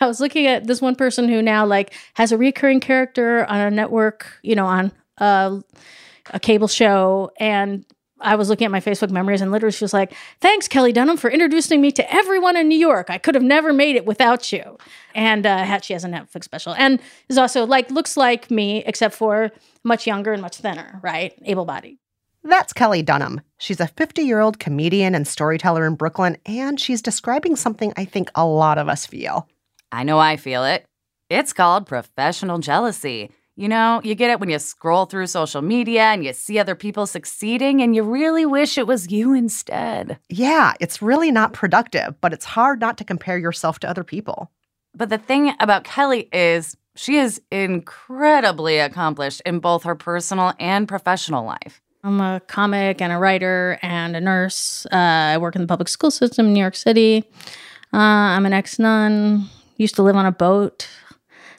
I was looking at this one person who now like has a recurring character on a network, you know, on a, a cable show, and I was looking at my Facebook memories, and literally she was like, "Thanks, Kelly Dunham, for introducing me to everyone in New York. I could have never made it without you." And uh, she has a Netflix special, and is also like looks like me, except for much younger and much thinner, right? Able-bodied. That's Kelly Dunham. She's a 50 year old comedian and storyteller in Brooklyn, and she's describing something I think a lot of us feel. I know I feel it. It's called professional jealousy. You know, you get it when you scroll through social media and you see other people succeeding and you really wish it was you instead. Yeah, it's really not productive, but it's hard not to compare yourself to other people. But the thing about Kelly is she is incredibly accomplished in both her personal and professional life. I'm a comic and a writer and a nurse. Uh, I work in the public school system in New York City. Uh, I'm an ex nun, used to live on a boat,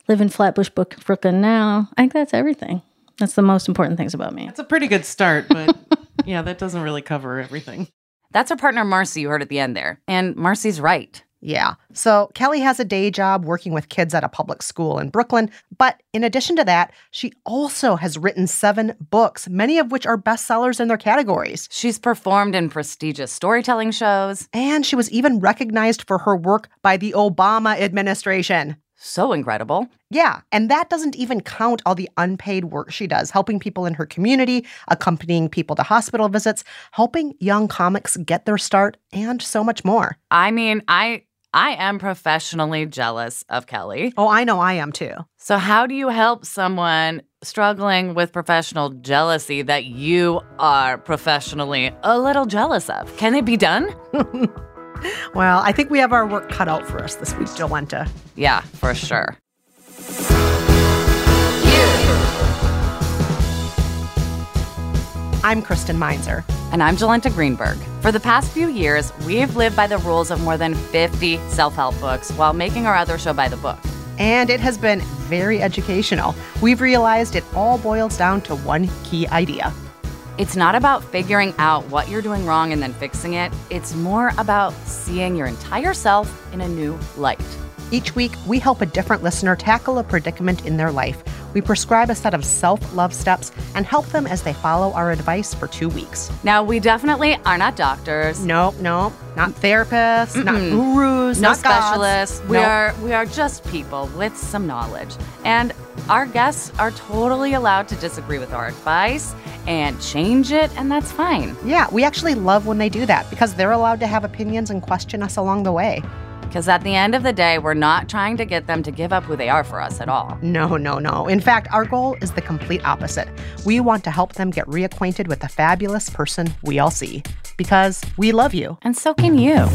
live in Flatbush, Brooklyn now. I think that's everything. That's the most important things about me. It's a pretty good start, but yeah, that doesn't really cover everything. That's our partner, Marcy, you heard at the end there. And Marcy's right. Yeah. So Kelly has a day job working with kids at a public school in Brooklyn. But in addition to that, she also has written seven books, many of which are bestsellers in their categories. She's performed in prestigious storytelling shows. And she was even recognized for her work by the Obama administration. So incredible. Yeah, and that doesn't even count all the unpaid work she does, helping people in her community, accompanying people to hospital visits, helping young comics get their start, and so much more. I mean, I I am professionally jealous of Kelly. Oh, I know I am too. So, how do you help someone struggling with professional jealousy that you are professionally a little jealous of? Can it be done? well, I think we have our work cut out for us this week, Jolenta. Yeah, for sure. I'm Kristen Meinzer. And I'm Jolenta Greenberg. For the past few years, we've lived by the rules of more than 50 self help books while making our other show by the book. And it has been very educational. We've realized it all boils down to one key idea. It's not about figuring out what you're doing wrong and then fixing it. It's more about seeing your entire self in a new light. Each week, we help a different listener tackle a predicament in their life we prescribe a set of self love steps and help them as they follow our advice for two weeks. Now, we definitely are not doctors. No, no, not therapists, Mm-mm. not gurus, no not specialists. Gods. We are we are just people with some knowledge. And our guests are totally allowed to disagree with our advice and change it, and that's fine. Yeah, we actually love when they do that because they're allowed to have opinions and question us along the way. Because at the end of the day, we're not trying to get them to give up who they are for us at all. No, no, no. In fact, our goal is the complete opposite. We want to help them get reacquainted with the fabulous person we all see. Because we love you. And so can you.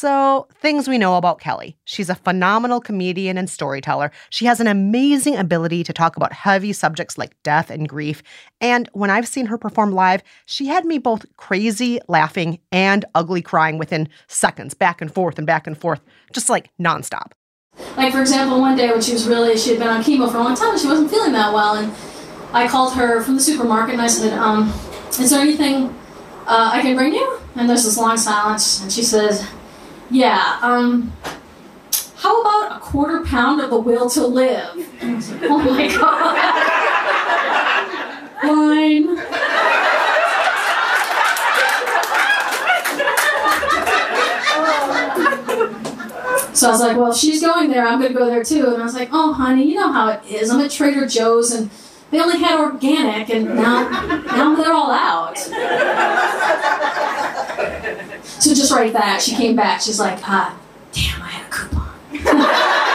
So, things we know about Kelly. She's a phenomenal comedian and storyteller. She has an amazing ability to talk about heavy subjects like death and grief. And when I've seen her perform live, she had me both crazy laughing and ugly crying within seconds, back and forth and back and forth, just like nonstop. Like, for example, one day when she was really, she had been on chemo for a long time and she wasn't feeling that well. And I called her from the supermarket and I said, um, Is there anything uh, I can bring you? And there's this long silence. And she says, yeah, um, how about a quarter pound of the will to live? Like, oh my god. Line. So I was like, well, if she's going there, I'm going to go there too. And I was like, oh, honey, you know how it is. I'm at Trader Joe's and they only had organic, and now, now they're all out. So just right that, she came back. She's like, ah, damn, I had a coupon.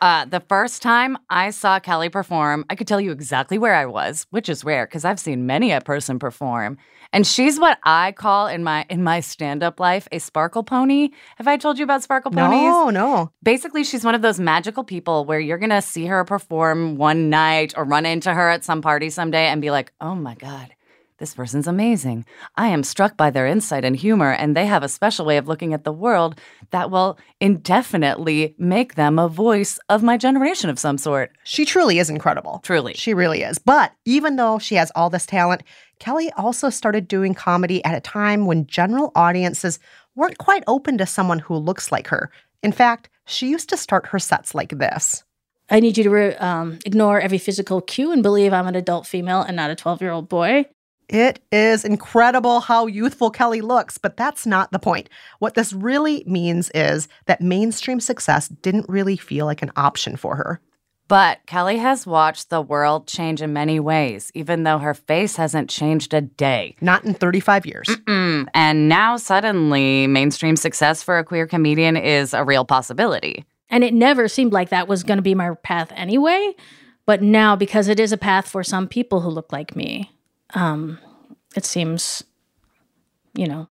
Uh, the first time I saw Kelly perform, I could tell you exactly where I was, which is rare because I've seen many a person perform. And she's what I call in my in my stand-up life a sparkle pony. Have I told you about sparkle ponies? No, no. Basically, she's one of those magical people where you're gonna see her perform one night or run into her at some party someday and be like, oh my God, this person's amazing. I am struck by their insight and humor, and they have a special way of looking at the world that will indefinitely make them a voice of my generation of some sort. She truly is incredible. Truly. She really is. But even though she has all this talent, Kelly also started doing comedy at a time when general audiences weren't quite open to someone who looks like her. In fact, she used to start her sets like this. I need you to re- um, ignore every physical cue and believe I'm an adult female and not a 12 year old boy. It is incredible how youthful Kelly looks, but that's not the point. What this really means is that mainstream success didn't really feel like an option for her. But Kelly has watched the world change in many ways, even though her face hasn't changed a day. Not in 35 years. Mm, and now suddenly, mainstream success for a queer comedian is a real possibility. And it never seemed like that was going to be my path anyway. But now, because it is a path for some people who look like me, um, it seems, you know,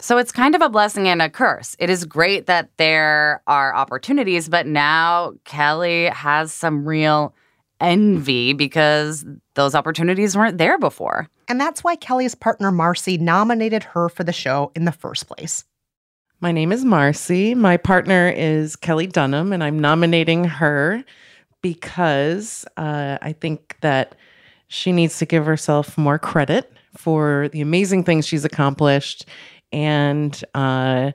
So it's kind of a blessing and a curse. It is great that there are opportunities, but now Kelly has some real envy because those opportunities weren't there before. And that's why Kelly's partner Marcy nominated her for the show in the first place. My name is Marcy. My partner is Kelly Dunham, and I'm nominating her because uh, I think that she needs to give herself more credit for the amazing things she's accomplished, and uh,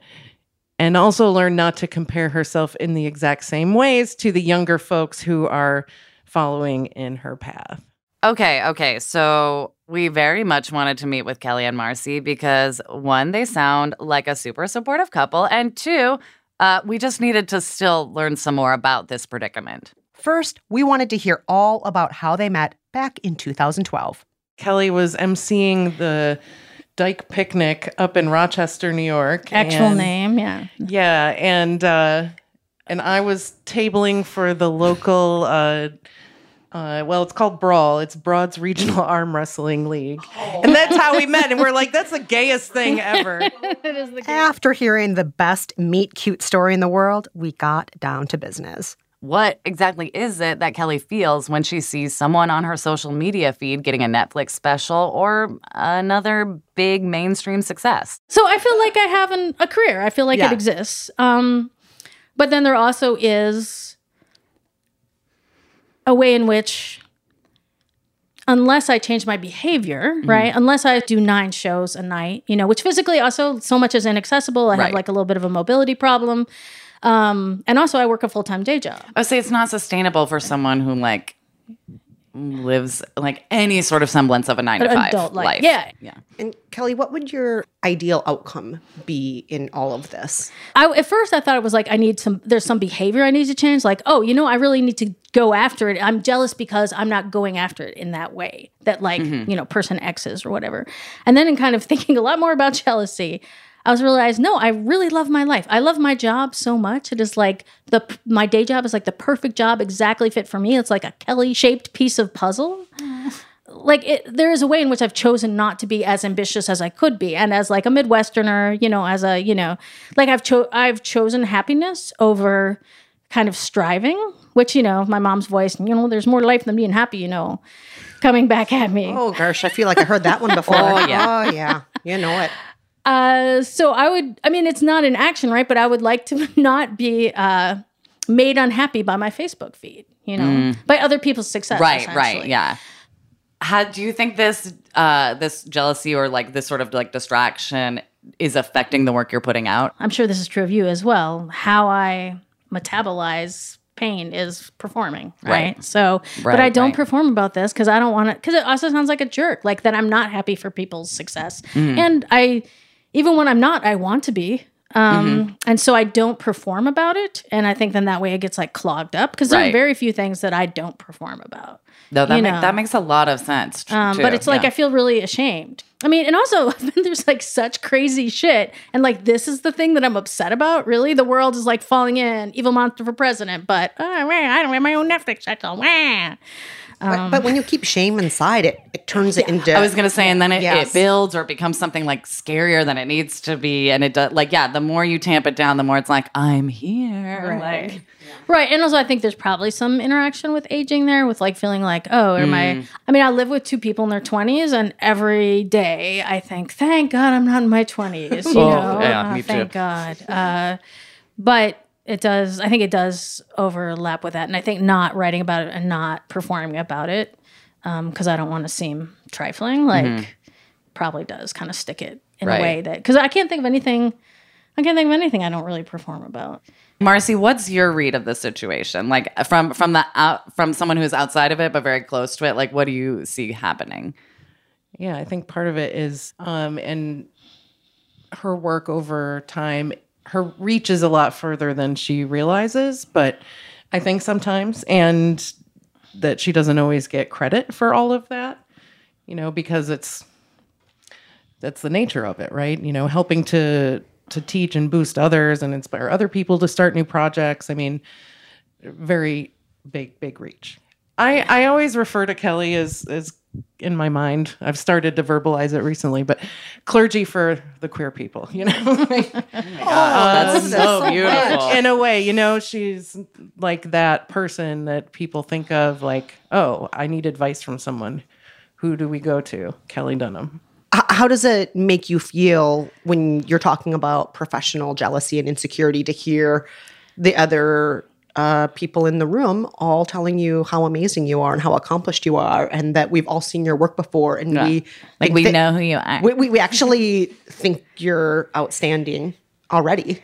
and also learn not to compare herself in the exact same ways to the younger folks who are following in her path. Okay, okay. So we very much wanted to meet with Kelly and Marcy because one, they sound like a super supportive couple, and two, uh, we just needed to still learn some more about this predicament. First, we wanted to hear all about how they met back in 2012. Kelly was emceeing the Dyke Picnic up in Rochester, New York. actual and- name. Yeah. Yeah, and uh, and I was tabling for the local. Uh, uh, well, it's called Brawl. It's Broad's Regional Arm Wrestling League, and that's how we met. And we're like, that's the gayest thing ever. it is the After hearing the best meet cute story in the world, we got down to business. What exactly is it that Kelly feels when she sees someone on her social media feed getting a Netflix special or another big mainstream success? So I feel like I have an, a career. I feel like Yeah. it exists. Um, but then there also is a way in which, unless I change my behavior, right? Unless I do nine shows a night, you know, which physically also so much is inaccessible. I have like a little bit of a mobility problem. Um, and also I work a full time day job. I would say it's not sustainable for someone who like lives like any sort of semblance of a nine to five adult life. life. Yeah. yeah. And Kelly, what would your ideal outcome be in all of this? I at first I thought it was like I need some there's some behavior I need to change like oh you know I really need to go after it I'm jealous because I'm not going after it in that way that like you know person X is or whatever and then in kind of thinking a lot more about jealousy I was realized no I really love my life I love my job so much it is like the my day job is like the perfect job exactly fit for me it's like a Kelly shaped piece of puzzle like it, there is a way in which I've chosen not to be as ambitious as I could be, and as like a Midwesterner, you know, as a you know, like I've cho- I've chosen happiness over kind of striving, which you know, my mom's voice, you know, there's more life than being happy, you know, coming back at me. Oh gosh, I feel like I heard that one before. Oh, yeah. Oh yeah. You know it. Uh, so I would, I mean, it's not an action, right? But I would like to not be uh, made unhappy by my Facebook feed, you know, by other people's success. Right, right, yeah. How do you think this uh this jealousy or like this sort of like distraction is affecting the work you're putting out? I'm sure this is true of you as well. How I metabolize pain is performing, right? Right. So, but I don't right. perform about this because I don't want to, because it also sounds like a jerk, like that I'm not happy for people's success. Mm. And I, even when I'm not, I want to be. Um, And so I don't perform about it. And I think then that way it gets like clogged up because there are very few things that I don't perform about. No, that, You make, that makes a lot of sense. t- Um, but it's like Yeah. I feel really ashamed. I mean, and also there's like such crazy shit, and like this is the thing that I'm upset about. Really, the world is like falling in, evil monster for president, but uh, I don't have my own Netflix special. Wah. but, but when you keep shame inside, it it turns it into. I was gonna say, and then it, Yes. it builds or it becomes something like scarier than it needs to be, and it does. Like, yeah, the more you tamp it down, the more it's like I'm here. Like, Right. And also, I think there's probably some interaction with aging there, with like feeling like, oh, am I? I mean, I live with two people in their 20s, and every day I think, thank God I'm not in my 20s. You Oh, know, yeah, Uh, me too. thank God. Uh, but it does, I think it does overlap with that. And I think not writing about it and not performing about it, because I don't want to seem trifling, like, probably does kind of stick it in Right. a way that, because I can't think of anything. I can't think of anything I don't really perform about. Marcy, what's your read of the situation? Like from from the out from someone who's outside of it but very close to it. Like, what do you see happening? Yeah, I think part of it is um and her work over time her reach is a lot further than she realizes, but I think sometimes and that she doesn't always get credit for all of that, you know, because it's that's the nature of it, right? You know, helping to to teach and boost others and inspire other people to start new projects. I mean, very big big reach. I I always refer to Kelly as as in my mind. I've started to verbalize it recently, but clergy for the queer people, you know. Oh, um, that's so beautiful. in a way, you know, she's like that person that people think of like, "Oh, I need advice from someone." Who do we go to? Kelly Dunham. How does it make you feel when you're talking about professional jealousy and insecurity to hear the other uh, people in the room all telling you how amazing you are and how accomplished you are, and that we've all seen your work before, and we Like we know who you are. we, we, we actually think you're outstanding already.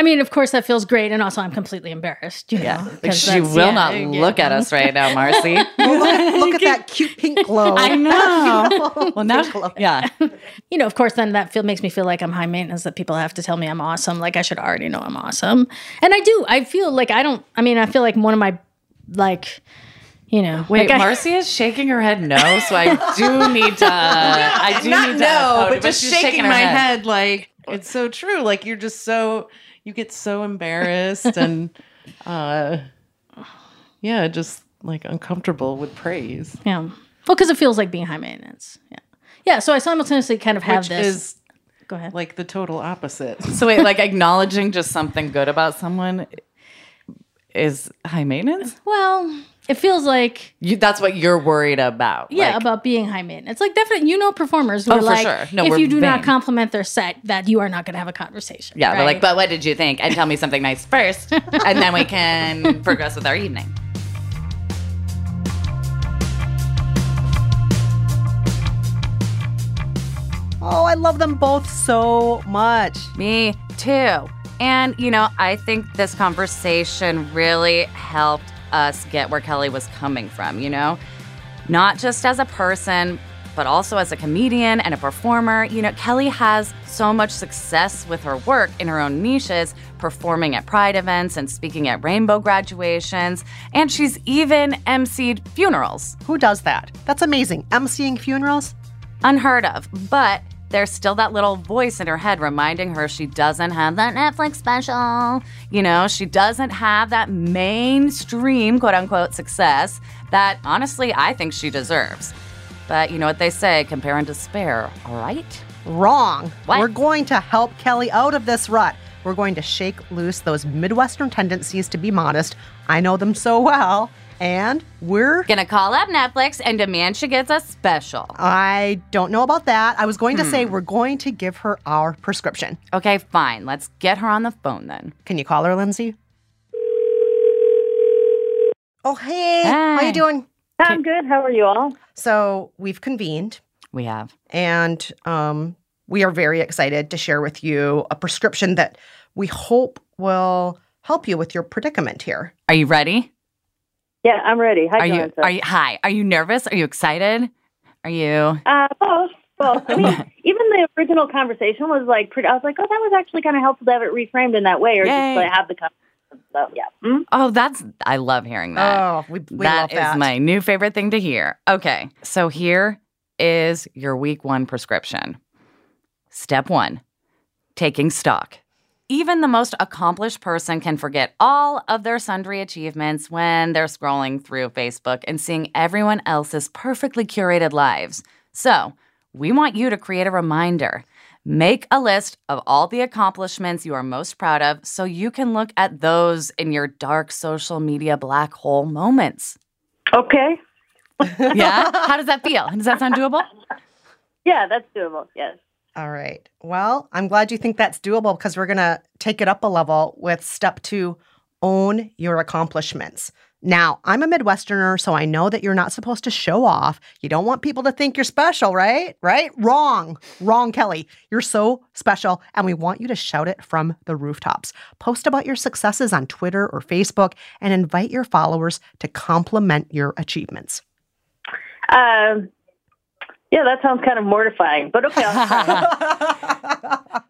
I mean, of course, that feels great, and also I'm completely embarrassed. You yeah, know, like 'cause she will yeah, not yeah. look at us right now, Marcy. look, at, look at that cute pink glow. I know. well, now, yeah. You know, of course, then that feel makes me feel like I'm high maintenance. That people have to tell me I'm awesome. Like I should already know I'm awesome, and I do. I feel like I don't. I mean, I feel like one of my like, you know, Wait, like I- Marcy is shaking her head no, so I do need to. I do Not need to. no, oh, but just she's shaking her my head. like it's so true. Like you're just so you get so embarrassed and uh yeah, just like uncomfortable with praise. yeah. Well, because it feels like being high maintenance. Yeah, yeah. So I simultaneously kind of have Which this. is go ahead. like the total opposite. So wait, like acknowledging just something good about someone is high maintenance. well, it feels like You, that's what you're worried about. Yeah, like- about being high maintenance. It's like definitely, you know, performers who Oh, are for like, sure. No, if you do not compliment their set, that you are not going to have a conversation. yeah, they're like, but what did you think? And tell me something nice first, and then we can progress with our evening. Oh, I love them both so much. Me too. And, you know, I think this conversation really helped us get where Kelly was coming from, you know? Not just as a person, but also as a comedian and a performer. You know, Kelly has so much success with her work in her own niches, performing at pride events and speaking at rainbow graduations. And she's even emceed funerals. Who does that? That's amazing. Emceeing funerals? unheard of. But there's still that little voice in her head reminding her she doesn't have that Netflix special. You know, she doesn't have that mainstream, quote unquote, success that honestly I think she deserves. But you know what they say compare and despair, all right? Wrong. What? We're going to help Kelly out of this rut. We're going to shake loose those Midwestern tendencies to be modest. I know them so well. And we're. Gonna call up Netflix and demand she gets a special. I don't know about that. I was going to say we're going to give her our prescription. Okay, fine. Let's get her on the phone then. Can you call her, Lindsay? Oh, hey. How Hey. you doing? I'm good. How are you all? So we've convened We have. and um, we are very excited to share with you a prescription that we hope will help you with your predicament here. Are you ready? Yeah, I'm ready. Hi, Are you Jonathan. are you hi? Are you nervous? Are you excited? Are you Uh, both. Well, I mean, even the original conversation was like pretty. I was like, oh, that was actually kind of helpful to have it reframed in that way, or Yay. just like have the conversation. So yeah. Mhm. Oh, that's I love hearing that. Oh, we, we That love is that. my new favorite thing to hear. Okay, so here is your week one prescription. Step one taking stock. Even the most accomplished person can forget all of their sundry achievements when they're scrolling through Facebook and seeing everyone else's perfectly curated lives. So, we want you to create a reminder. Make a list of all the accomplishments you are most proud of so you can look at those in your dark social media black hole moments. Okay. Yeah? How does that feel? Does that sound doable? Yeah, that's doable. Yes. All right. Well, I'm glad you think that's doable because we're going to take it up a level with step two own your accomplishments. Now, I'm a Midwesterner, so I know that you're not supposed to show off. You don't want people to think you're special, right? Right? Wrong. Wrong, Kelly. You're so special, and we want you to shout it from the rooftops. Post about your successes on Twitter or Facebook and invite your followers to compliment your achievements. Um, yeah, that sounds kind of mortifying, but okay.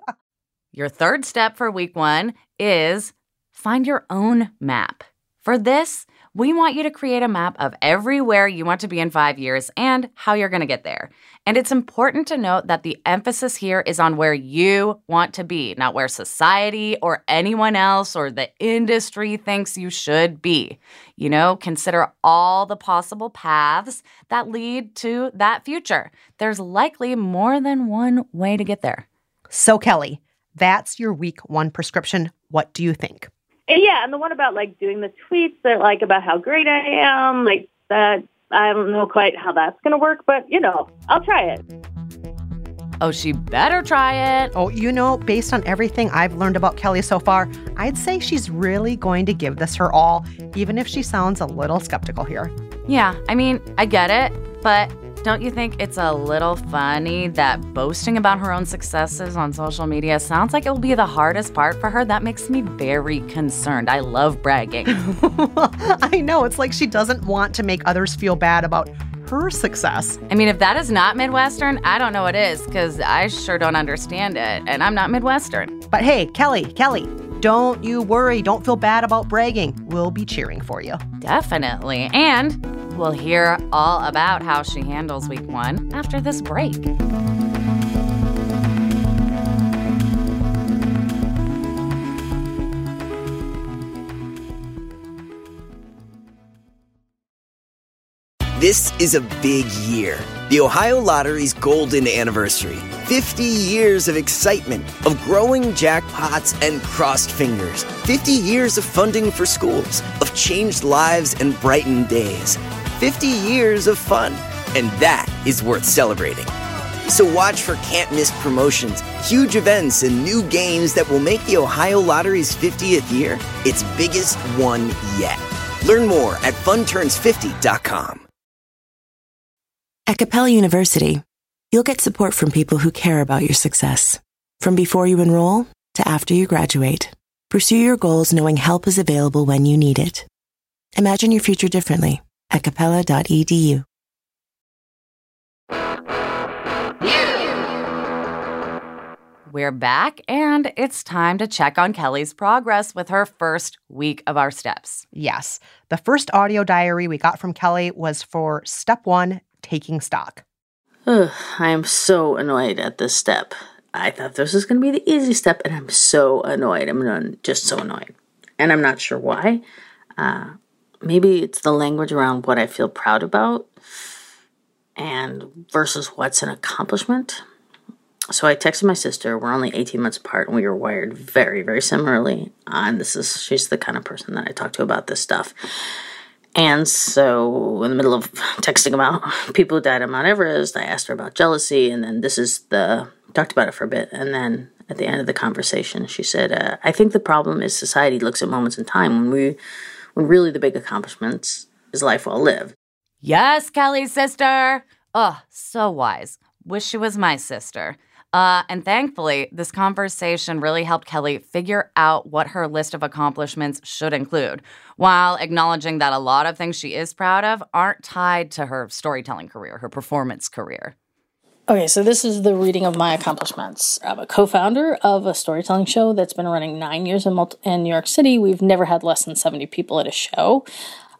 Your third step for week one is find your own map. For this, we want you to create a map of everywhere you want to be in five years and how you're going to get there. And it's important to note that the emphasis here is on where you want to be, not where society or anyone else or the industry thinks you should be. You know, consider all the possible paths that lead to that future. There's likely more than one way to get there. so, Kelly, that's your week one prescription. What do you think? And yeah, and the one about like doing the tweets that like about how great I am, like that. I don't know quite how that's going to work, but you know, I'll try it. Oh, she better try it. Oh, you know, based on everything I've learned about Kelly so far, I'd say she's really going to give this her all, even if she sounds a little skeptical here. Yeah, I mean, I get it, but don't you think it's a little funny that boasting about her own successes on social media sounds like it will be the hardest part for her? That makes me very concerned. I love bragging. I know, it's like she doesn't want to make others feel bad about her success. I mean, if that is not Midwestern, I don't know what is, because I sure don't understand it, and I'm not Midwestern. But hey, Kelly, Kelly, don't you worry. Don't feel bad about bragging. We'll be cheering for you. Definitely. And we'll hear all about how she handles week one after this break. This is a big year. The Ohio Lottery's golden anniversary. 50 years of excitement, of growing jackpots and crossed fingers. 50 years of funding for schools, of changed lives and brightened days. 50 years of fun. And that is worth celebrating. So watch for can't miss promotions, huge events, and new games that will make the Ohio Lottery's 50th year its biggest one yet. Learn more at funturns50.com. At Capella University, you'll get support from people who care about your success. From before you enroll to after you graduate, pursue your goals knowing help is available when you need it. Imagine your future differently at capella.edu. We're back, and it's time to check on Kelly's progress with her first week of our steps. Yes, the first audio diary we got from Kelly was for step one taking stock. Ugh, I am so annoyed at this step. I thought this was going to be the easy step, and I'm so annoyed. I'm just so annoyed. And I'm not sure why. Uh, maybe it's the language around what I feel proud about and versus what's an accomplishment. So I texted my sister. We're only 18 months apart, and we were wired very, very similarly. And this is, she's the kind of person that I talk to about this stuff. And so, in the middle of texting about people who died on Mount Everest, I asked her about jealousy, and then this is the talked about it for a bit. And then at the end of the conversation, she said, uh, "I think the problem is society looks at moments in time when we, when really the big accomplishments is life well lived." Yes, Kelly's sister. Oh, so wise. Wish she was my sister. Uh, and thankfully, this conversation really helped Kelly figure out what her list of accomplishments should include, while acknowledging that a lot of things she is proud of aren't tied to her storytelling career, her performance career. Okay, so this is the reading of my accomplishments. I'm a co-founder of a storytelling show that's been running nine years in, multi- in New York City. We've never had less than 70 people at a show.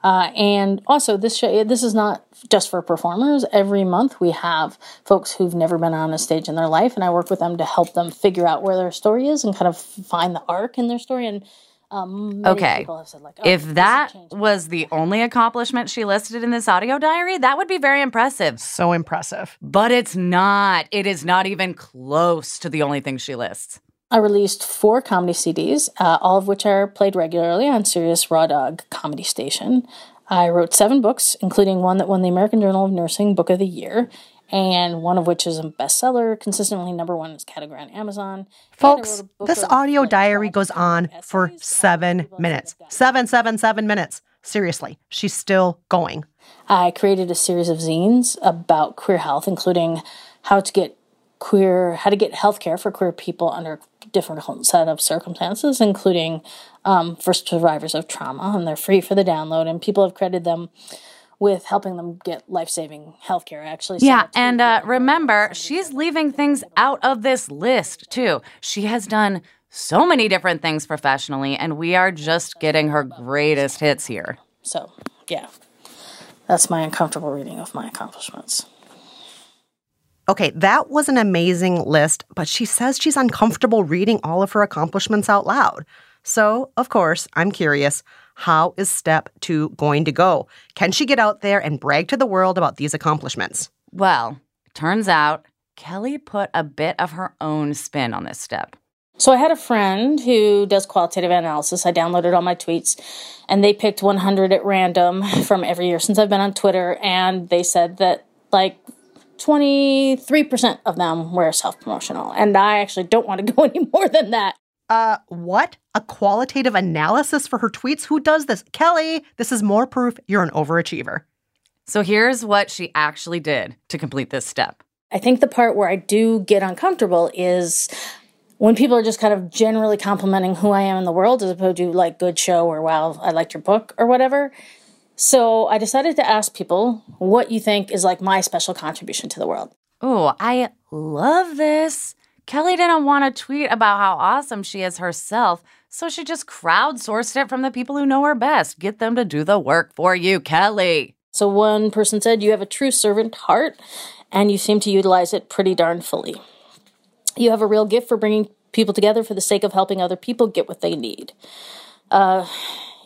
Uh, and also, this show, this is not just for performers. Every month, we have folks who've never been on a stage in their life, and I work with them to help them figure out where their story is and kind of find the arc in their story. And um, Okay. people have said, like, oh, If that was the only accomplishment she listed in this audio diary, that would be very impressive. So impressive. But it's not. It is not even close to the only thing she lists. I released four comedy CDs, uh, all of which are played regularly on Sirius Raw Dog Comedy Station. I wrote seven books, including one that won the American Journal of Nursing Book of the Year, and one of which is a bestseller, consistently number one is category on Amazon. Folks, wrote a book this audio diary goes on for seven people have said minutes. Seven, seven, seven minutes. Seriously, she's still going. I created a series of zines about queer health, including how to get queer, how to get healthcare for queer people under different set of circumstances, including um, for survivors of trauma, and they're free for the download. And people have credited them with helping them get life saving healthcare. I Actually, sent Yeah, and uh, remember, she's leaving things out of this list too. She has done so many different things professionally, and we are just getting her greatest hits here. So, yeah, that's my uncomfortable reading of my accomplishments. Okay, that was an amazing list, but she says she's uncomfortable reading all of her accomplishments out loud. So, of course, I'm curious how is step two going to go? Can she get out there and brag to the world about these accomplishments? Well, turns out Kelly put a bit of her own spin on this step. So I had a friend who does qualitative analysis. I downloaded all my tweets and they picked 100 at random from every year since I've been on Twitter and they said that like 23% of them were self-promotional and I actually don't want to go any more than that. Uh, what? A qualitative analysis for her tweets? Who does this? Kelly, this is more proof you're an overachiever. So here's what she actually did to complete this step. I think the part where I do get uncomfortable is when people are just kind of generally complimenting who I am in the world as opposed to like good show or wow, I liked your book or whatever. So I decided to ask people what you think is like my special contribution to the world. Oh, I love this. Kelly didn't want to tweet about how awesome she is herself, so she just crowdsourced it from the people who know her best. Get them to do the work for you, Kelly. So one person said, You have a true servant heart and you seem to utilize it pretty darn fully. You have a real gift for bringing people together for the sake of helping other people get what they need. Uh,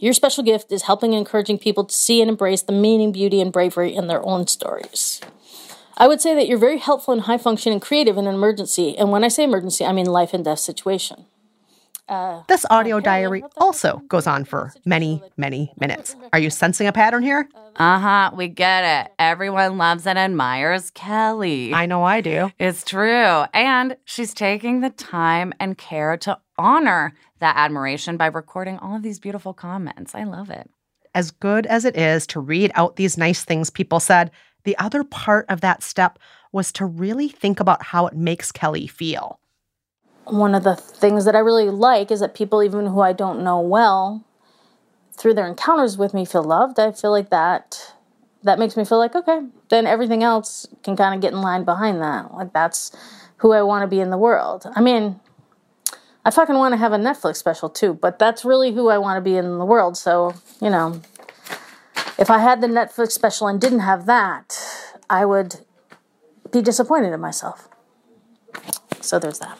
your special gift is helping and encouraging people to see and embrace the meaning, beauty, and bravery in their own stories. I would say that you're very helpful and high functioning creative in an emergency. And when I say emergency, I mean life and death situation. This audio Kelly, diary what the- also goes on for many, many minutes. Are you sensing a pattern here? Uh huh, we get it. Everyone loves and admires Kelly. I know I do. It's true. And she's taking the time and care to honor that admiration by recording all of these beautiful comments. I love it. As good as it is to read out these nice things people said, the other part of that step was to really think about how it makes Kelly feel. one of the things that I really like is that people, even who I don't know well, through their encounters with me, feel loved. I feel like that that makes me feel like okay, then everything else can kind of get in line behind that. Like that's who I want to be in the world. I mean, I fucking want to have a Netflix special too, but that's really who I want to be in the world. So you know, if I had the Netflix special and didn't have that, I would be disappointed in myself. So there's that.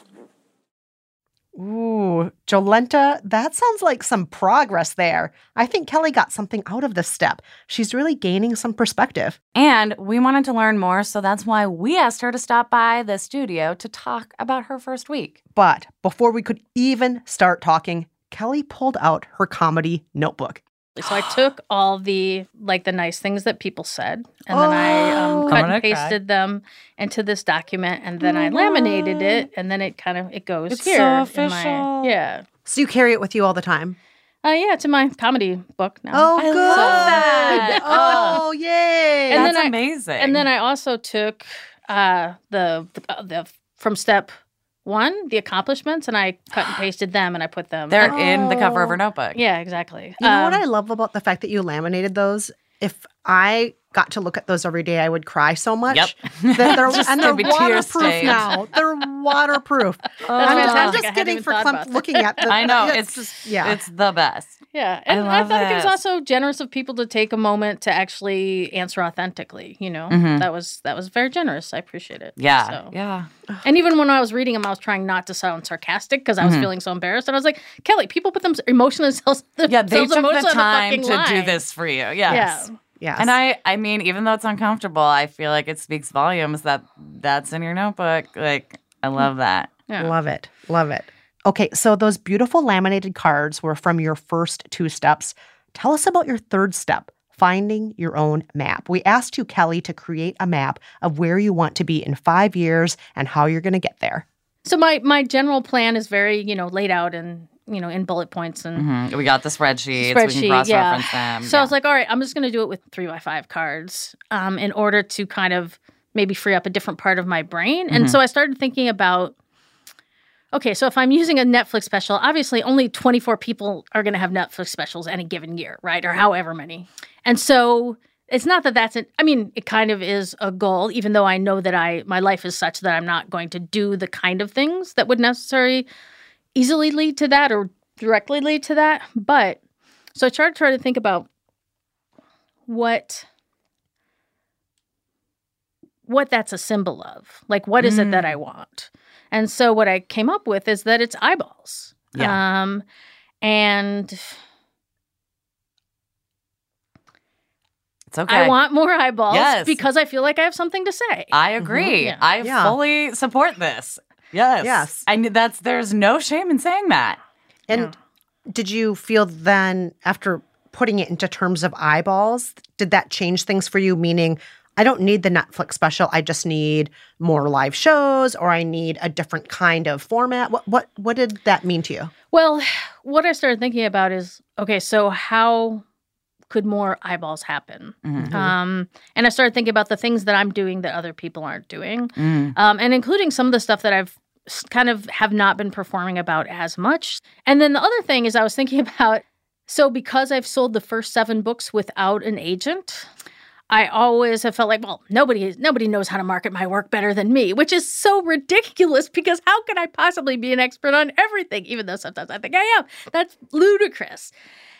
Ooh, Jolenta, that sounds like some progress there. I think Kelly got something out of this step. She's really gaining some perspective. And we wanted to learn more, so that's why we asked her to stop by the studio to talk about her first week. But before we could even start talking, Kelly pulled out her comedy notebook. So I took all the like the nice things that people said, and then I um, Oh. cut and pasted them into this document, and then I laminated it, and then it kind of it goes It's here. so in my- official. yeah, So you carry it with you all the time. uh, yeah, it's in my comedy book now. Oh, I good. love that. Oh, yay. And That's then I- amazing. and then I also took uh, the the, the from step one the accomplishments, and I cut and pasted them, and I put them. they're in the cover of her Oh. notebook. yeah, exactly. You know what Um, I love about the fact that you laminated those? If I got to look at those every day, I would cry so much. Yep. That they're, and they're gonna be tear waterproof now. They're waterproof. That's I'm, I'm just hadn't getting for clump looking at them. I know. Yeah, It's just yeah. It's the best. Yeah, and I, love thought it was also generous of people to take a moment to actually answer authentically. You know, Mhm. that was that was very generous. I appreciate it. Yeah. So- Yeah. And even when I was reading them, I was trying not to sound sarcastic because I was Mhm. feeling so embarrassed. And I was like, Kelly, people put them emotional themselves. Yeah, they themselves took emotion the time fucking to do this for you. Yes. Yeah. Yes. And I, I mean, even though it's uncomfortable, I feel like it speaks volumes that that's in your notebook. Like, I mm. love that. Yeah. Love it. Love it. Okay, so those beautiful laminated cards were from your first two steps. Tell us about your third step, finding your own map. We asked you, Kelly, to create a map of where you want to be in five years and how you're going to get there. So my my general plan is very you know laid out and you know in bullet points and Mhm. We got the spreadsheets. we spreadsheet. can cross yeah. them. So I was like, all right, I'm just going to do it with three by five cards, um, in order to kind of maybe free up a different part of my brain. And Mhm. so I started thinking about. Okay, so if I'm using a Netflix special, obviously only 24 people are going to have Netflix specials any given year, right? Or however many. And so it's not that that's it. I mean, it kind of is a goal, even though I know that I my life is such that I'm not going to do the kind of things that would necessarily easily lead to that or directly lead to that. But so I started trying to think about what what that's a symbol of. Like what is it that I want? And so what I came up with is that it's eyeballs. Yeah. Um and it's okay. I want more eyeballs Yes. because I feel like I have something to say. I agree. Yeah. I Yeah. fully support this. Yes. Yes. I kn- that's there's no shame in saying that. And did you feel then, after putting it into terms of eyeballs, did that change things for you? Meaning, I don't need the Netflix special. I just need more live shows, or I need a different kind of format. What what what did that mean to you? Well, what I started thinking about is okay, so how could more eyeballs happen? Mhm. Um, and I started thinking about the things that I'm doing that other people aren't doing, Mm. um, and including some of the stuff that I've kind of have not been performing about as much. And then the other thing is, I was thinking about so because I've sold the first seven books without an agent. I always have felt like, well, nobody nobody knows how to market my work better than me, which is so ridiculous because how can I possibly be an expert on everything? Even though sometimes I think I am. That's ludicrous.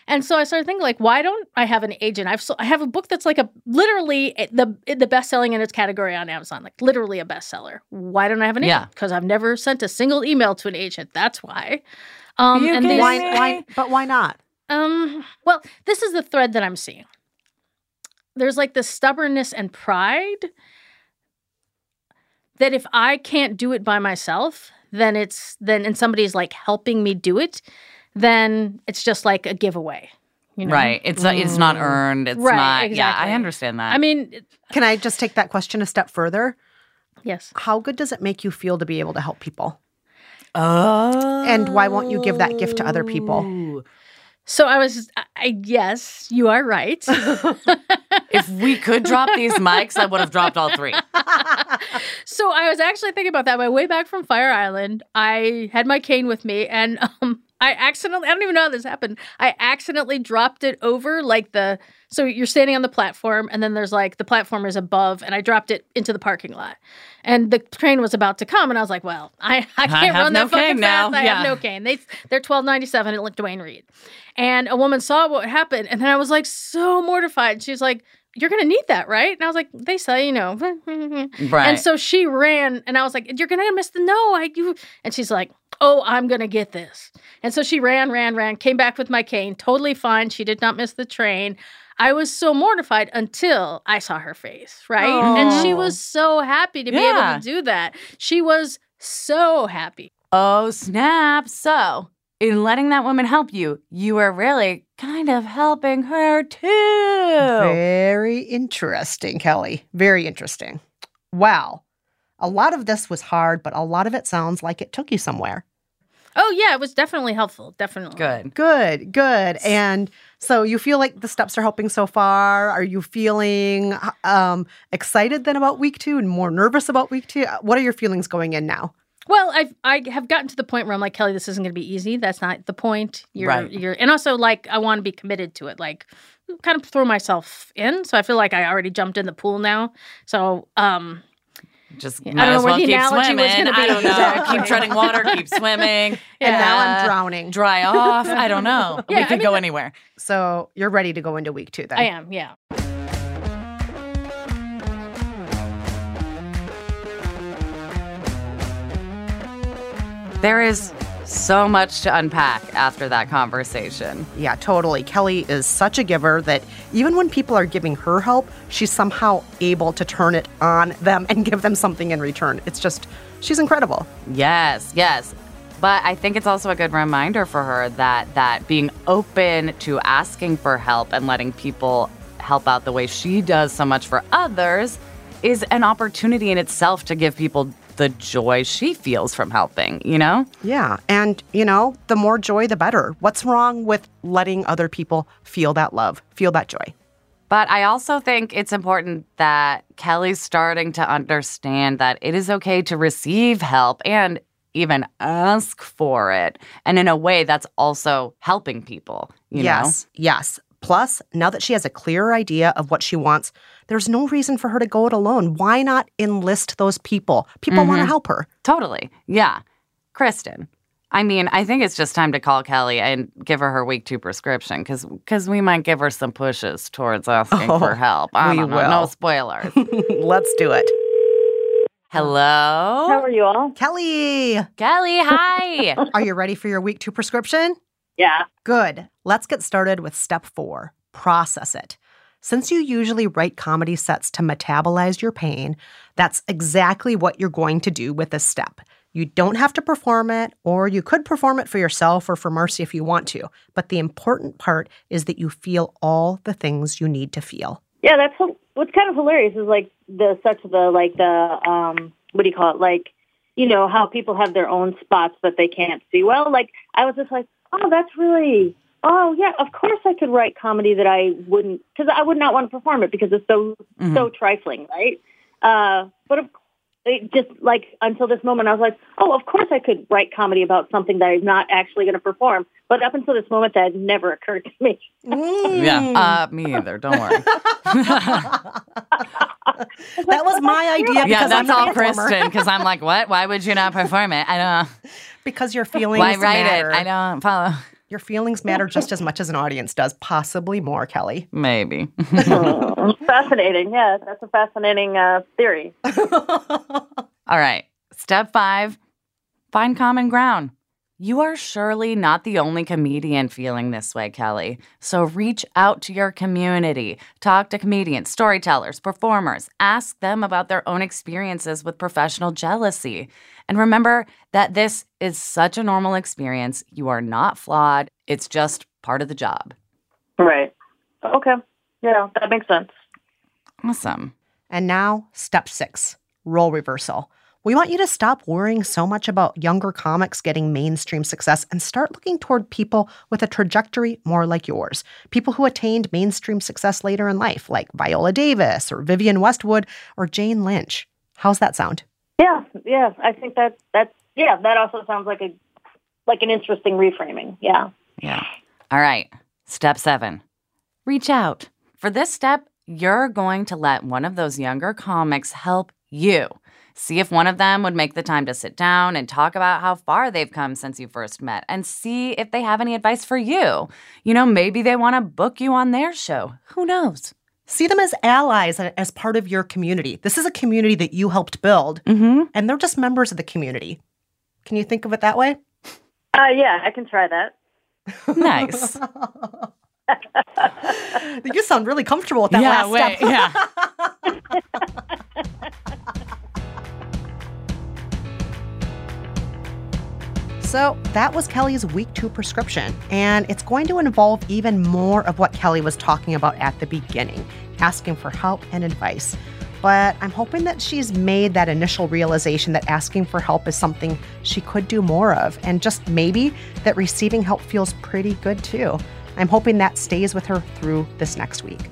And so I started thinking, like, why don't I have an agent? I've so, I have a book that's like a literally the the best selling in its category on Amazon, like literally a bestseller. Why don't I have an Yeah. agent? Because I've never sent a single email to an agent. That's why. Um, You and kidding these- Why me? why? But why not? um, well, this is the thread that I'm seeing. There's like this stubbornness and pride that if I can't do it by myself, then it's then and somebody's like helping me do it, then it's just like a giveaway. You know? Right. It's uh, it's not earned. It's Right, not. Yeah, exactly. I understand that. I mean, it- Can I just take that question a step further? yes. How good does it make you feel to be able to help people? oh. And why won't you give that gift to other people? So I was, I, I yes, you are right. If we could drop these mics, I would have dropped all three. so I was actually thinking about that. My way back from Fire Island, I had my cane with me, and um, I accidentally—I don't even know how this happened. I accidentally dropped it over like the. So you're standing on the platform, and then there's like the platform is above, and I dropped it into the parking lot, and the train was about to come, and I was like, "Well, I, I can't have run no that fucking now. fast. I Yeah. have no cane. They they're twelve ninety seven at like Duane Reade." And a woman saw what happened, and then I was like so mortified. She was like, "You're gonna need that, right?" And I was like, "They say, you know." Right. And so she ran, and I was like, "You're gonna miss the no." I you, and she's like, "Oh, I'm gonna get this." And so she ran, ran, ran, came back with my cane, totally fine. She did not miss the train. I was so mortified until I saw her face, right? And she was so happy to be able to do that. She was so happy. oh snap! So in letting that woman help you, you are really kind of helping her too. Very interesting, Kelly. Very interesting. Wow. A lot of this was hard, but a lot of it sounds like it took you somewhere. Oh yeah, it was definitely helpful. Definitely Good. Good, good. And so you feel like the steps are helping so far. Are you feeling um, excited then about week two and more nervous about week two? What are your feelings going in now? Well, I've I have gotten to the point where I'm like Kelly, this isn't going to be easy. That's not the point. You're Right. you're, and also like I want to be committed to it. Like kind of throw myself in. So I feel like I already jumped in the pool now. So um, Just I don't know as where well the keep analogy was gonna be. I don't know. Exactly. Keep treading water. Keep swimming. And now I'm Uh, drowning. Dry off. I don't know. Yeah, we I mean, go anywhere. So you're ready to go into week two then? I am. Yeah. There is so much to unpack after that conversation. Yeah, totally. Kelly is such a giver that even when people are giving her help, she's somehow able to turn it on them and give them something in return. It's just, she's incredible. Yes, yes. But I think it's also a good reminder for her that that being open to asking for help and letting people help out the way she does so much for others is an opportunity in itself to give people the joy she feels from helping, you know? Yeah. And, you know, the more joy, the better. What's wrong with letting other people feel that love, feel that joy? But I also think it's important that Kelly's starting to understand that it is okay to receive help and even ask for it. And in a way that's also helping people, you yes. Yes. Plus, now that she has a clearer idea of what she wants, there's no reason for her to go it alone. Why not enlist those people? People want to mm-hmm. help her. Totally. Yeah. Kristen. I mean, I think it's just time to call Kelly and give her her week two prescription because because we might give her some pushes towards asking oh, for help. I we don't know. will. No spoilers. Let's do it. Hello? How are you all? Kelly, Kelly, hi. are you ready for your week two prescription? Yeah. Good. Let's get started with step four process it. Since you usually write comedy sets to metabolize your pain, that's exactly what you're going to do with this step. You don't have to perform it, or you could perform it for yourself or for Marcy if you want to. But the important part is that you feel all the things you need to feel. Yeah, that's what's kind of hilarious is like the such the like the um what do you call it? Like you know how people have their own spots that they can't see well. Like I was just like, oh, that's really. Oh yeah, of course I could write comedy that I wouldn't because I would not want to perform it because it's so so trifling, right? Uh, but of it just like until this moment, I was like, oh, of course I could write comedy about something that I'm not actually going to perform. But up until this moment, that had never occurred to me. yeah. Uh, me either. Don't worry. That was my idea because yeah, I'm that's all a. Kristen because I'm like, what? Why would you not perform it? I don't know. Because your feelings Why write matter. it? I don't follow. Your feelings matter just as much as an audience does, possibly more, Kelly. Maybe. Oh, fascinating. Yeah, that's a fascinating uh, theory. All right. Step five find common ground. You are surely not the only comedian feeling this way, Kelly. So reach out to your community. Talk to comedians, storytellers, performers. Ask them about their own experiences with professional jealousy. And remember that this is such a normal experience. You are not flawed, it's just part of the job. Right. Okay. Yeah, that makes sense. Awesome. And now, step six role reversal. We want you to stop worrying so much about younger comics getting mainstream success and start looking toward people with a trajectory more like yours. People who attained mainstream success later in life, like Viola Davis or Vivienne Westwood or Jane Lynch. How's that sound? Yeah, yeah. I think that that's yeah. That also sounds like a like an interesting reframing. Yeah. Yeah. All right. Step seven reach out. For this step, you're going to let one of those younger comics help you. See if one of them would make the time to sit down and talk about how far they've come since you first met and see if they have any advice for you. You know, maybe they want to book you on their show. Who knows? See them as allies as part of your community. This is a community that you helped build, Mm-hmm. and they're just members of the community. Can you think of it that way? Uh, yeah, I can try that. Nice. you sound really comfortable with that yeah, last wait. step. Yeah. So that was Kelly's week two prescription, and it's going to involve even more of what Kelly was talking about at the beginning asking for help and advice. But I'm hoping that she's made that initial realization that asking for help is something she could do more of, and just maybe that receiving help feels pretty good too. I'm hoping that stays with her through this next week.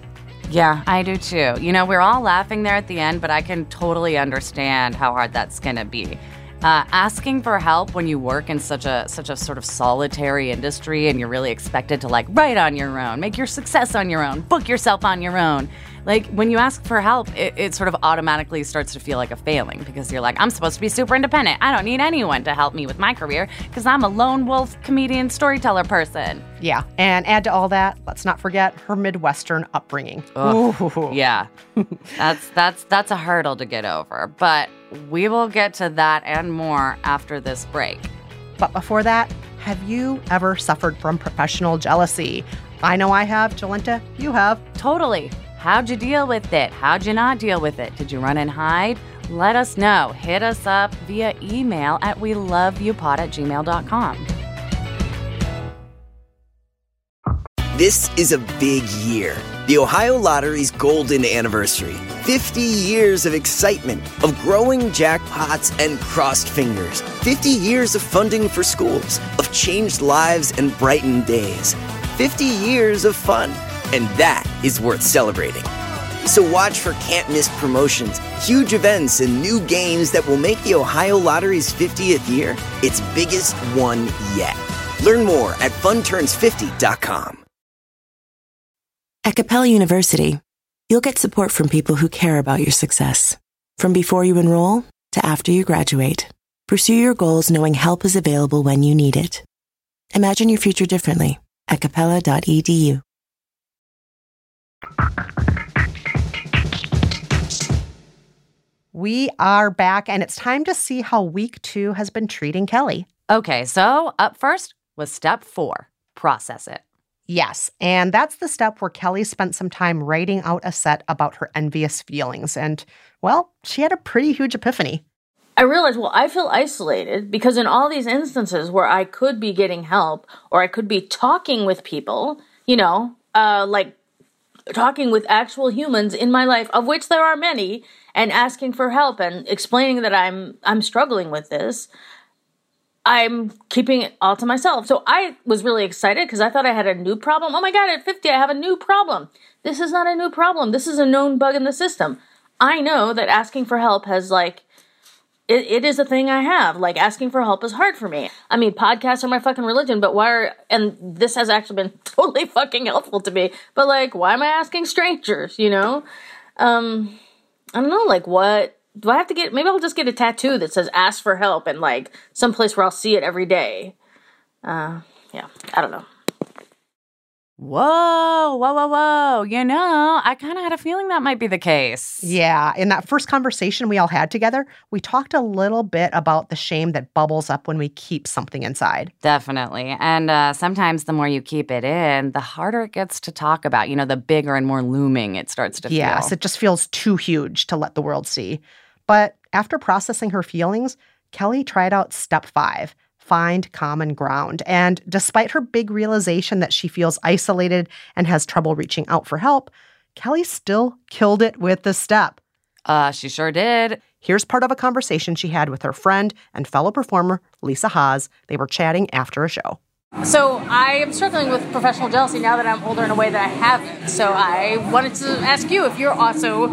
Yeah, I do too. You know, we're all laughing there at the end, but I can totally understand how hard that's going to be. Uh, asking for help when you work in such a such a sort of solitary industry and you're really expected to like write on your own, make your success on your own, book yourself on your own. Like when you ask for help, it, it sort of automatically starts to feel like a failing because you're like, I'm supposed to be super independent. I don't need anyone to help me with my career because I'm a lone wolf comedian storyteller person. Yeah. And add to all that, let's not forget her Midwestern upbringing. Ooh. Yeah. that's that's that's a hurdle to get over. But we will get to that and more after this break. But before that, have you ever suffered from professional jealousy? I know I have, Jolenta. You have. Totally. How'd you deal with it? How'd you not deal with it? Did you run and hide? Let us know. Hit us up via email at we love you pod at gmail.com. This is a big year. The Ohio Lottery's golden anniversary. 50 years of excitement, of growing jackpots and crossed fingers. 50 years of funding for schools, of changed lives and brightened days. 50 years of fun. And that is worth celebrating. So watch for can't miss promotions, huge events, and new games that will make the Ohio Lottery's 50th year its biggest one yet. Learn more at funturns50.com. At Capella University, you'll get support from people who care about your success. From before you enroll to after you graduate, pursue your goals knowing help is available when you need it. Imagine your future differently at capella.edu. We are back, and it's time to see how week two has been treating Kelly. Okay, so up first was step four process it. Yes, and that's the step where Kelly spent some time writing out a set about her envious feelings. And, well, she had a pretty huge epiphany. I realized, well, I feel isolated because in all these instances where I could be getting help or I could be talking with people, you know, uh, like talking with actual humans in my life, of which there are many, and asking for help and explaining that I'm I'm struggling with this. I'm keeping it all to myself. So I was really excited because I thought I had a new problem. Oh my god, at 50 I have a new problem. This is not a new problem. This is a known bug in the system. I know that asking for help has like it, it is a thing I have. Like asking for help is hard for me. I mean, podcasts are my fucking religion, but why are and this has actually been totally fucking helpful to me. But like, why am I asking strangers? You know, um, I don't know. Like, what do I have to get? Maybe I'll just get a tattoo that says "Ask for help" and like someplace where I'll see it every day. Uh, yeah, I don't know. Whoa, whoa, whoa, whoa. You know, I kind of had a feeling that might be the case. Yeah, in that first conversation we all had together, we talked a little bit about the shame that bubbles up when we keep something inside. Definitely. And uh, sometimes the more you keep it in, the harder it gets to talk about. You know, the bigger and more looming it starts to yes, feel. Yes, it just feels too huge to let the world see. But after processing her feelings, Kelly tried out step five find common ground. And despite her big realization that she feels isolated and has trouble reaching out for help, Kelly still killed it with the step. Uh, she sure did. Here's part of a conversation she had with her friend and fellow performer, Lisa Haas. They were chatting after a show. So I am struggling with professional jealousy now that I'm older in a way that I haven't. So I wanted to ask you if you're also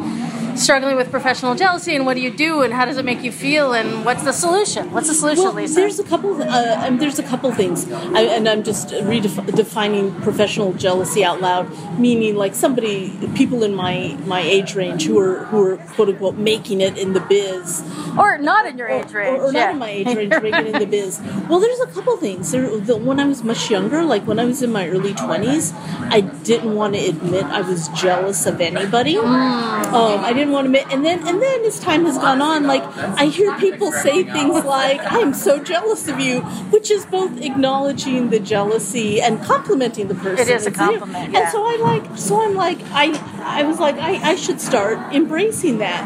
struggling with professional jealousy and what do you do and how does it make you feel and what's the solution? What's the solution, well, Lisa? There's a couple. Uh, and there's a couple things, I, and I'm just redefining professional jealousy out loud, meaning like somebody, people in my my age range who are who are quote unquote making it in the biz, or not in your age range, or, or yeah. not in my age range, making it in the biz. Well, there's a couple things. There, the, when I was much younger, like when I was in my early 20s, I didn't want to admit I was jealous of anybody. Mm. Um, I didn't want to admit, and then and then as time has gone on, like I hear people say things like, "I'm so jealous of you," which is both acknowledging the jealousy and complimenting the person. It is a It's, you know, compliment, yeah. And so I like, so I'm like, I I was like, I, I should start embracing that.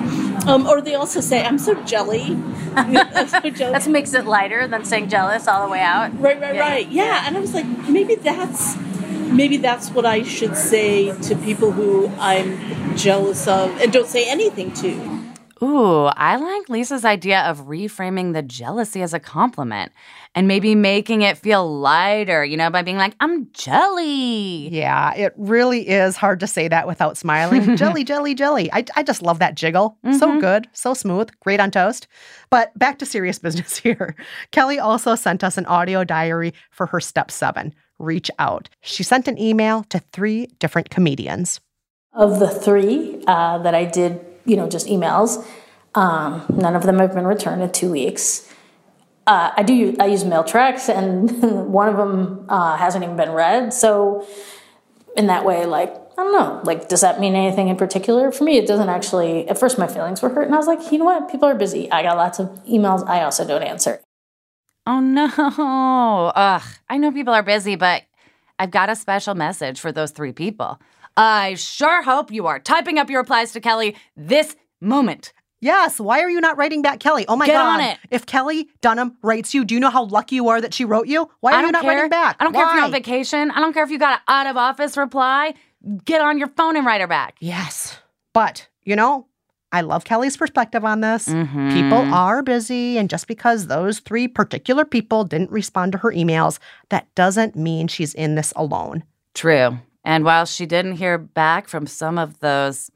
Um, or they also say, "I'm so jelly." I'm so jelly. that makes it lighter than saying jealous all the way out. Right, right, Yeah. right. Yeah. and I was like, maybe that's maybe that's what I should say to people who I'm jealous of and don't say anything to. Ooh, I like Lisa's idea of reframing the jealousy as a compliment and maybe making it feel lighter, you know, by being like, I'm jelly. Yeah, it really is hard to say that without smiling. jelly, jelly, jelly. I, I just love that jiggle. So mm-hmm. good, so smooth, great on toast. But back to serious business here. Kelly also sent us an audio diary for her step seven reach out. She sent an email to three different comedians. Of the three uh, that I did, you know, just emails, um, none of them have been returned in two weeks. Uh, I do. use- I use Mailtrax, and one of them uh, hasn't even been read. So, in that way, like I don't know. Like, does that mean anything in particular? For me, it doesn't actually. At first, my feelings were hurt, and I was like, you know what? People are busy. I got lots of emails. I also don't answer. Oh no. Ugh. I know people are busy, but I've got a special message for those three people. I sure hope you are typing up your replies to Kelly this moment. Yes, why are you not writing back Kelly? Oh my Get god. on it. If Kelly Dunham writes you, do you know how lucky you are that she wrote you? Why are you don't care. writing back? I don't care if you're on vacation. I don't care if you got an out of office reply. Get on your phone and write her back. Yes. But, you know, I love Kelly's perspective on this. Mhm. People are busy, and just because those three particular people didn't respond to her emails, that doesn't mean she's in this alone. True. And while she didn't hear back from some of those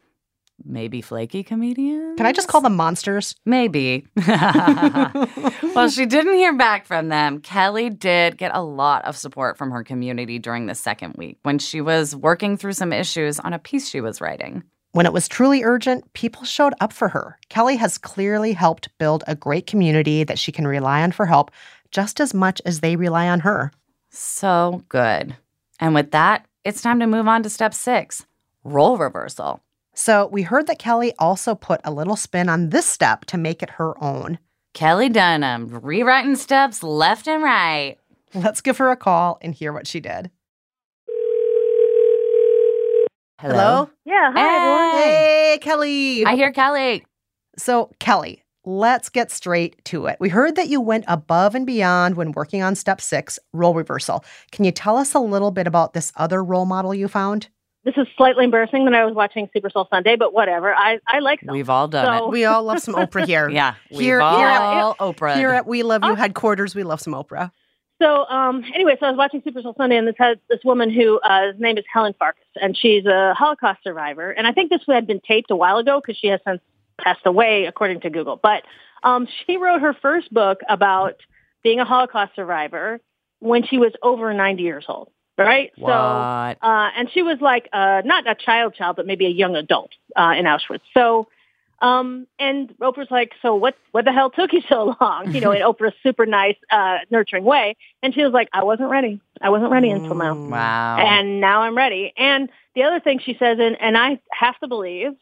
maybe flaky comedians, Can I just call them monsters? Maybe. well, she didn't hear back from them. Kelly did get a lot of support from her community during the second week when she was working through some issues on a piece she was writing. When it was truly urgent, people showed up for her. Kelly has clearly helped build a great community that she can rely on for help just as much as they rely on her. So good. And with that, it's time to move on to step six role reversal. So we heard that Kelly also put a little spin on this step to make it her own. Kelly Dunham, rewriting steps left and right. Let's give her a call and hear what she did. Hello? Yeah, hi everyone. Hey, Kelly. I hear Kelly. So, Kelly, let's get straight to it. We heard that you went above and beyond when working on step six, role reversal. Can you tell us a little bit about this other role model you found? This is slightly embarrassing that I was watching Super Soul Sunday, but whatever. I, I like them. We've all done So- it. We all love some Oprah here. Yeah, Here we've Here- all here at- Oprah. Here at We Love You headquarters, we love some Oprah. So um, anyway, so I was watching Super Soul Sunday, and this had this woman who uh, his name is Helen Farkas, and she's a Holocaust survivor. And I think this had been taped a while ago because she has since passed away, according to Google. But um, she wrote her first book about being a Holocaust survivor when she was over 90 years old. Right? what? So uh, and she was like uh, not a child child, but maybe a young adult uh, in Auschwitz. So, um, and Oprah's like, so what? What the hell took you so long? You know, in Oprah's super nice, uh, nurturing way. And she was like, I wasn't ready. I wasn't ready until now, wow. and now I'm ready. And the other thing she says, and and I have to believe.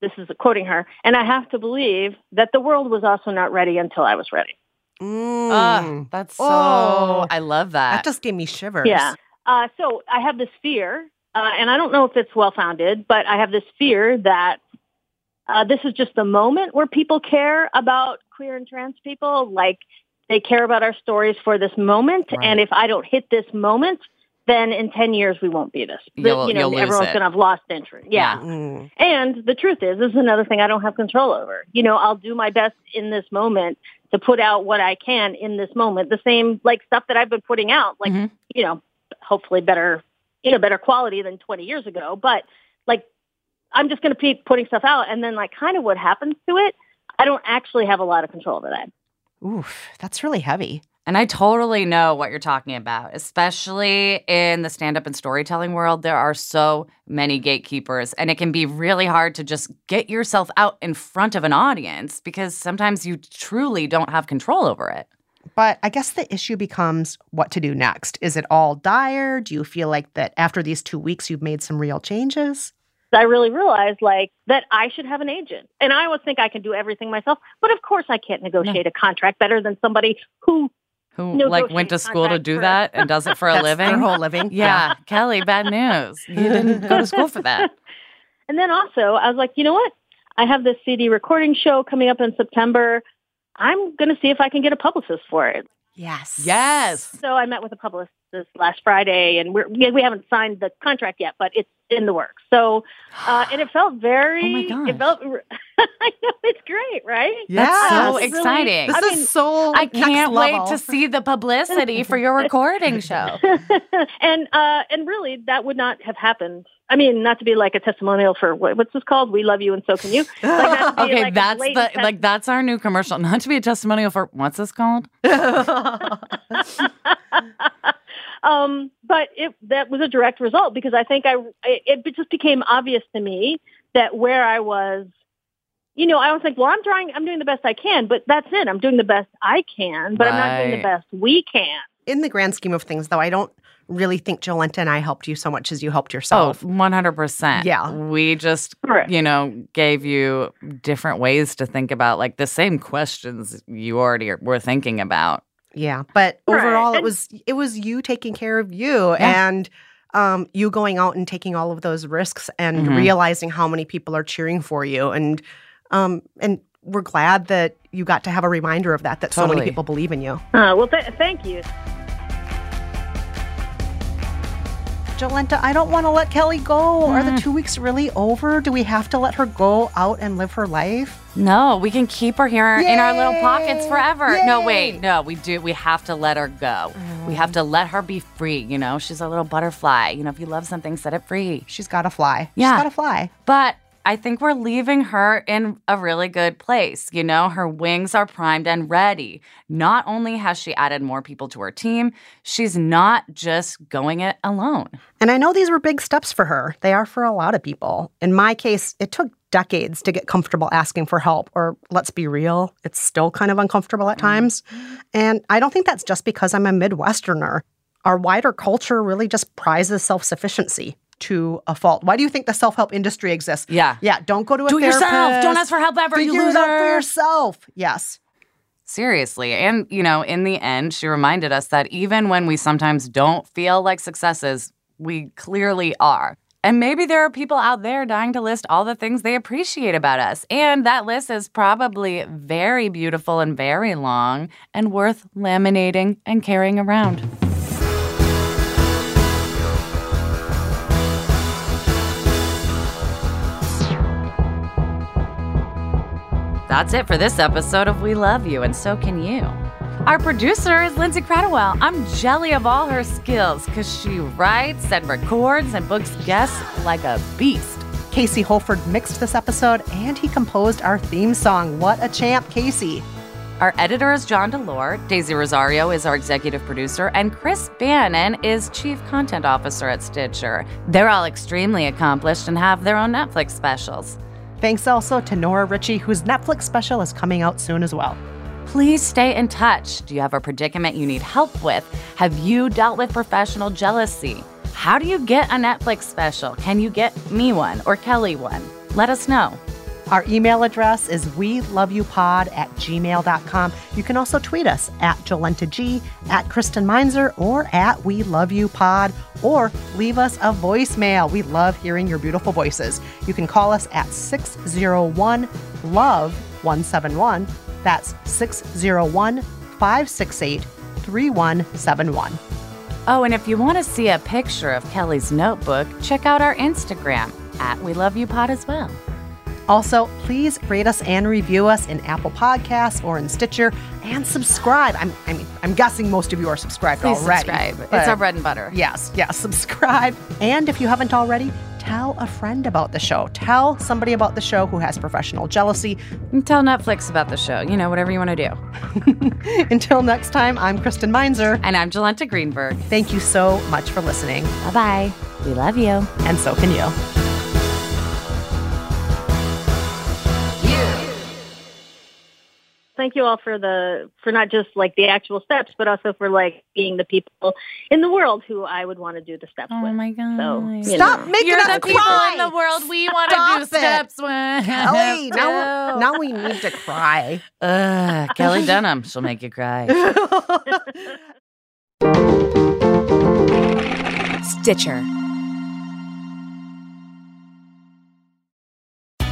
This is quoting her, and I have to believe that the world was also not ready until I was ready. Mm. Ah, that's so. Oh. I love that. that just gave me shivers. Yeah. Uh, so I have this fear, uh, and I don't know if it's well founded, but I have this fear that uh, this is just the moment where people care about queer and trans people. Like they care about our stories for this moment, Right. and if I don't hit this moment, then in ten years we won't be this. The- You'll- you know, you'll everyone's going to have lost interest. Yeah. Mm. And the truth is, this is another thing I don't have control over. You know, I'll do my best in this moment to put out what I can in this moment. The same like stuff that I've been putting out, like Mhm. you know, hopefully better, you know, better quality than 20 years ago. But like, I'm just going to keep putting stuff out, and then like, kind of what happens to it, I don't actually have a lot of control over that. Oof, that's really heavy. And I totally know what you're talking about, especially in the stand up and storytelling world. There are so many gatekeepers, and it can be really hard to just get yourself out in front of an audience because sometimes you truly don't have control over it. But I guess the issue becomes what to do next. Is it all dire? Do you feel like that after these two weeks you've made some real changes? I really realized like that I should have an agent, and I always think I can do everything myself. But of course, I can't negotiate a contract better than somebody who Who No like went to school to do for- that and does it for a living? Their whole living. yeah, Kelly, bad news. You didn't go to school for that. And then also, I was like, you know what? I have this CD recording show coming up in September. I'm going to see if I can get a publicist for it. Yes. Yes. So I met with a publicist this last Friday, and we're, we we haven't signed the contract yet, but it's in the works. So, uh, and it felt very, Oh my it felt, I know it's great, right? That's so It's really- exciting. This I is so. I can't wait level. to see the publicity for your recording show. and uh, and really, that would not have happened. I mean, not to be like a testimonial for what, what's this called? We love you, and so can you. Like, not Okay, like that's the blatant tes- like that's our new commercial. Not to be a testimonial for what's this called? Um, but it that was a direct result because I think I it, it just became obvious to me that where I was, you know, I was like, well, I'm trying, I'm doing the best I can, but that's it. I'm doing the best I can, but I'm not doing the best we can. In the grand scheme of things, though, I don't really think Jolenta and I helped you so much as you helped yourself. Oh, yourself. 100%. Yeah. We just, Correct. you know, gave you different ways to think about like the same questions you already were thinking about. Yeah, but Right. overall, it was it was you taking care of you and um, you going out and taking all of those risks and Mhm. realizing how many people are cheering for you and um, and we're glad that you got to have a reminder of that that so many people believe in you. Uh, well, th- thank you. Jolenta, I don't want to let Kelly go. Are Mm. the two weeks really over? Do we have to let her go out and live her life? No, we can keep her here in our little pockets Yay! forever. No, Yay! wait, no, we do. We have to let her go. We Mm. have to let her be free. You know, she's a little butterfly. You know, if you love something, set it free. She's got to fly. Yeah. She's got to fly. But I think we're leaving her in a really good place. You know, her wings are primed and ready. Not only has she added more people to her team, she's not just going it alone. And I know these were big steps for her. They are for a lot of people. In my case, it took decades to get comfortable asking for help, or let's be real, it's still kind of uncomfortable at mm-hmm. times. And I don't think that's just because I'm a Midwesterner. Our wider culture really just prizes self sufficiency to a fault. Why do you think the self help industry exists? Yeah. Yeah, don't go to a Do it yourself. therapist. Don't ask for help ever, you Figure it out for yourself. Yes. Seriously. And, you know, in the end, she reminded us that even when we sometimes don't feel like successes, we clearly are. And maybe there are people out there dying to list all the things they appreciate about us. And that list is probably very beautiful and very long and worth laminating and carrying around. That's it for this episode of We Love You, and so can you. Our producer is Lindsay Cradwell. I'm jelly of all her skills because she writes and records and books guests like a beast. Casey Holford mixed this episode and he composed our theme song. What a champ, Casey. Our editor is John DeLore, Daisy Rosario is our executive producer, and Chris Bannon is chief content officer at Stitcher. They're all extremely accomplished and have their own Netflix specials. Thanks also to Nora Ritchie, whose Netflix special is coming out soon as well. Please stay in touch. Do you have a predicament you need help with? Have you dealt with professional jealousy? How do you get a Netflix special? Can you get me one or Kelly one? Let us know. Our email address is we love you pod at gmail.com. You can also tweet us at Jolenta G, at Kristen Meinzer, or at we love you pod, or leave us a voicemail. We love hearing your beautiful voices. You can call us at 601 love 171. That's 601 568 3171. Oh, and if you want to see a picture of Kelly's notebook, check out our Instagram at We Love You Pod as well. Also, please rate us and review us in Apple Podcasts or in Stitcher and subscribe. I'm, I mean, I'm guessing most of you are subscribed Please already. subscribe. It's our bread and butter. Yes, yes, subscribe. And if you haven't already, tell a friend about the show. Tell somebody about the show who has professional jealousy. And tell Netflix about the show. You know, whatever you want to do. Until next time, I'm Kristen Meinzer. And I'm Jolenta Greenberg. Thank you so much for listening, Bye bye. We love you. and so can you. Thank you all for the for not just like the actual steps, but also for like being the people in the world who I would want to do the steps Oh with. Oh my God. So you Stop know. making You're us the people in the world we want to do it. steps with. Kelly, now, now we need to cry. Ugh, Kelly Dunham. She'll make you cry. Stitcher.